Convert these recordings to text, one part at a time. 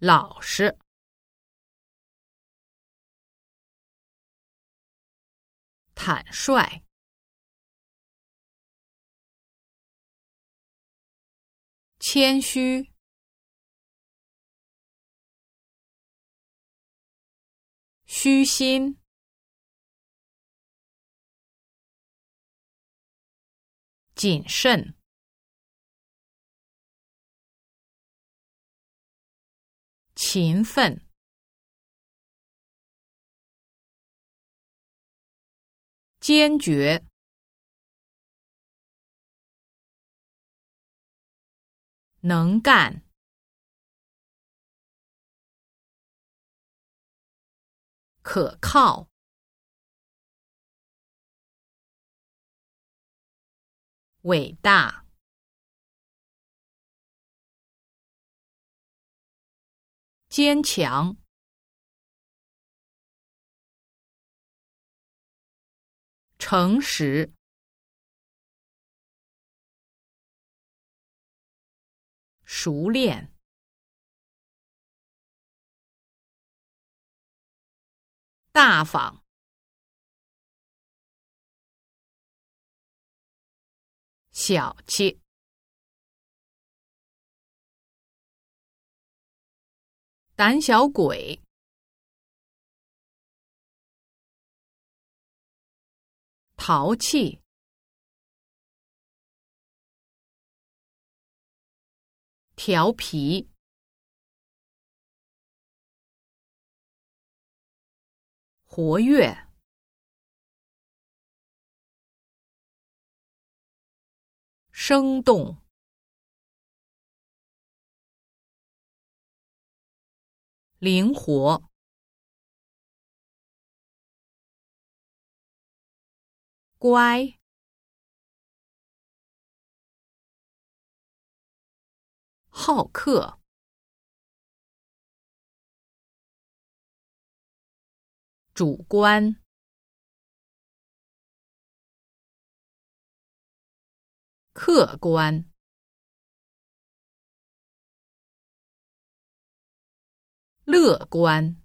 老实、坦率、谦虚、虚心、谨慎。勤奋、坚决、能干、可靠、伟大。坚强、诚实、熟练、大方、小气。胆小鬼，淘气，调皮，活跃，生动。灵活，乖，好客，主观，客观。乐观，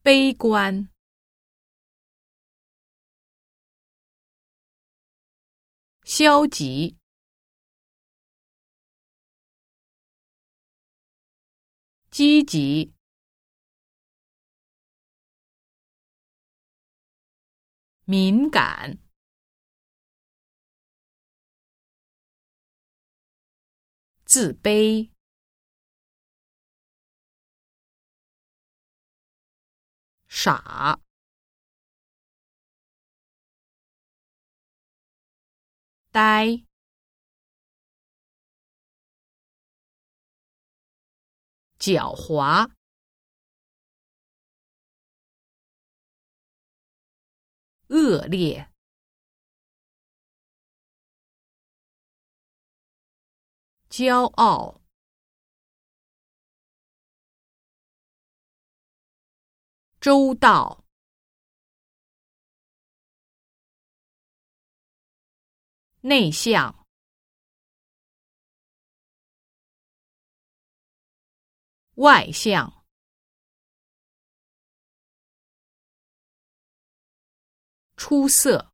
悲观，消极，积极，敏感。自卑、傻、呆、狡猾、恶劣。骄傲，周到，内向，外向，出色。